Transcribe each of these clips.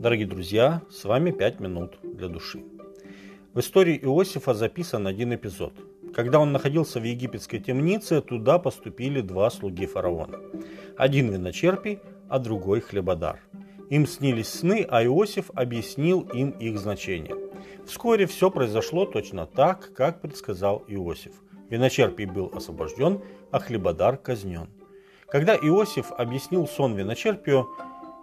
Дорогие друзья, с вами «Пять минут для души». В истории Иосифа записан один эпизод. Когда он находился в египетской темнице, туда поступили два слуги фараона. Один виночерпий, а другой хлебодар. Им снились сны, а Иосиф объяснил им их значение. Вскоре все произошло точно так, как предсказал Иосиф. Виночерпий был освобожден, а хлебодар казнен. Когда Иосиф объяснил сон виночерпию,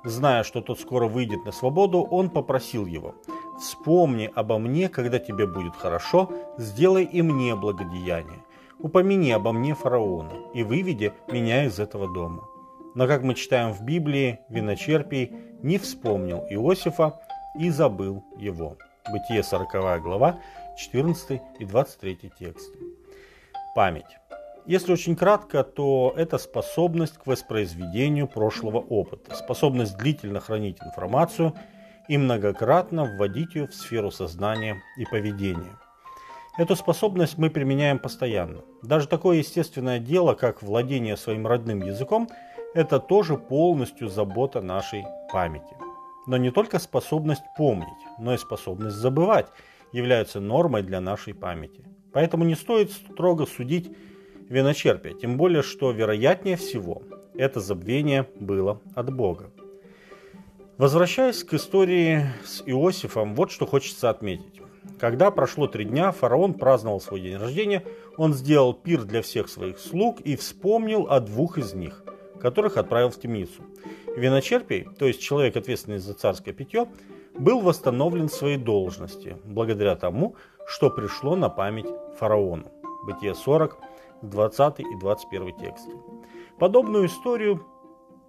зная, что тот скоро выйдет на свободу, он попросил его «Вспомни обо мне, когда тебе будет хорошо, сделай и мне благодеяние. Упомяни обо мне фараона и выведи меня из этого дома». Но, как мы читаем в Библии, виночерпий не вспомнил Иосифа и забыл его. Бытие 40 глава, 14 и 23 тексты. Память. Если очень кратко, то это способность к воспроизведению прошлого опыта, способность длительно хранить информацию и многократно вводить ее в сферу сознания и поведения. Эту способность мы применяем постоянно. Даже такое естественное дело, как владение своим родным языком, это тоже полностью забота нашей памяти. Но не только способность помнить, но и способность забывать являются нормой для нашей памяти. Поэтому не стоит строго судить виночерпия, тем более, что вероятнее всего это забвение было от Бога. Возвращаясь к истории с Иосифом, вот что хочется отметить. Когда прошло три дня, фараон праздновал свой день рождения, он сделал пир для всех своих слуг и вспомнил о двух из них, которых отправил в темницу. Виночерпий, то есть человек, ответственный за царское питье, был восстановлен в своей должности, благодаря тому, что пришло на память фараону. Бытие 40, 20 и 21 тексты. Подобную историю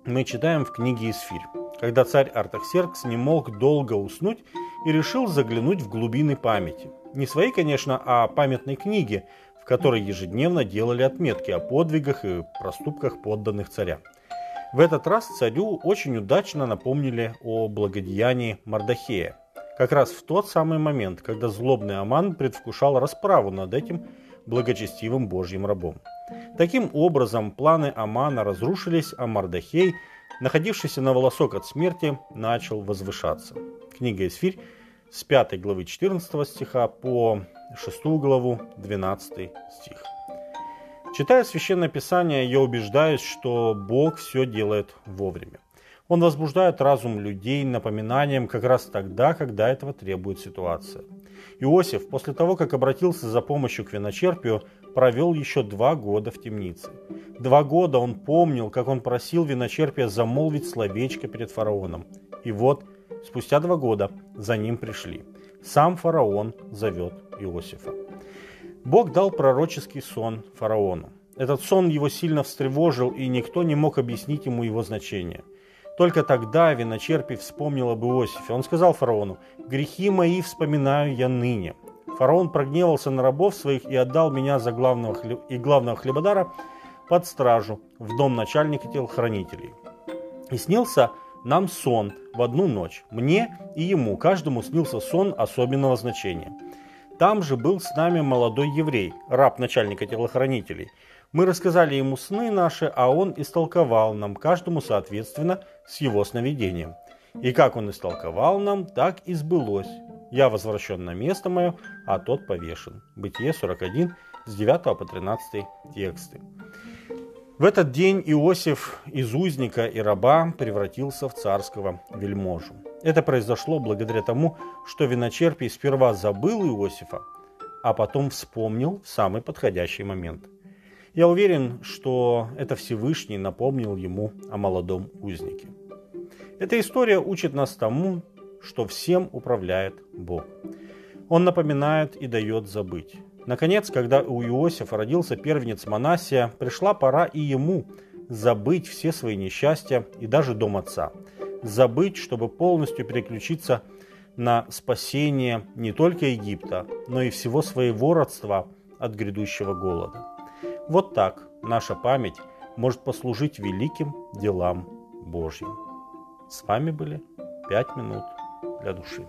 мы читаем в книге Исфирь, когда царь Артаксеркс не мог долго уснуть и решил заглянуть в глубины памяти. Не своей, конечно, а памятной книги, в которой ежедневно делали отметки о подвигах и проступках подданных царя. В этот раз царю очень удачно напомнили о благодеянии Мардахея, как раз в тот самый момент, когда злобный Аман предвкушал расправу над этим благочестивым Божьим рабом. Таким образом, планы Амана разрушились, а Мардахей, находившийся на волосок от смерти, начал возвышаться. Книга Исфирь с 5 главы 14 стиха по 6 главу 12 стих. Читая Священное Писание, я убеждаюсь, что Бог все делает вовремя. Он возбуждает разум людей напоминанием как раз тогда, когда этого требует ситуация. Иосиф, после того, как обратился за помощью к виночерпию, провел еще два года в темнице. Два года он помнил, как он просил виночерпия замолвить словечко перед фараоном. И вот, спустя два года за ним пришли. Сам фараон зовет Иосифа. Бог дал пророческий сон фараону. Этот сон его сильно встревожил, и никто не мог объяснить ему его значение – только тогда виночерпий вспомнил об Иосифе. Он сказал фараону, «Грехи мои вспоминаю я ныне». Фараон прогневался на рабов своих и отдал меня за главного хлеб... и главного хлебодара под стражу в дом начальника телохранителей. И снился нам сон в одну ночь. Мне и ему, каждому снился сон особенного значения. Там же был с нами молодой еврей, раб начальника телохранителей – мы рассказали ему сны наши, а он истолковал нам, каждому соответственно, с его сновидением. И как он истолковал нам, так и сбылось. Я возвращен на место мое, а тот повешен. Бытие 41, с 9 по 13 тексты. В этот день Иосиф из узника и раба превратился в царского вельможу. Это произошло благодаря тому, что виночерпий сперва забыл Иосифа, а потом вспомнил в самый подходящий момент – я уверен, что это Всевышний напомнил ему о молодом узнике. Эта история учит нас тому, что всем управляет Бог. Он напоминает и дает забыть. Наконец, когда у Иосифа родился первенец Манасия, пришла пора и ему забыть все свои несчастья и даже дом отца. Забыть, чтобы полностью переключиться на спасение не только Египта, но и всего своего родства от грядущего голода. Вот так наша память может послужить великим делам Божьим. С вами были «Пять минут для души».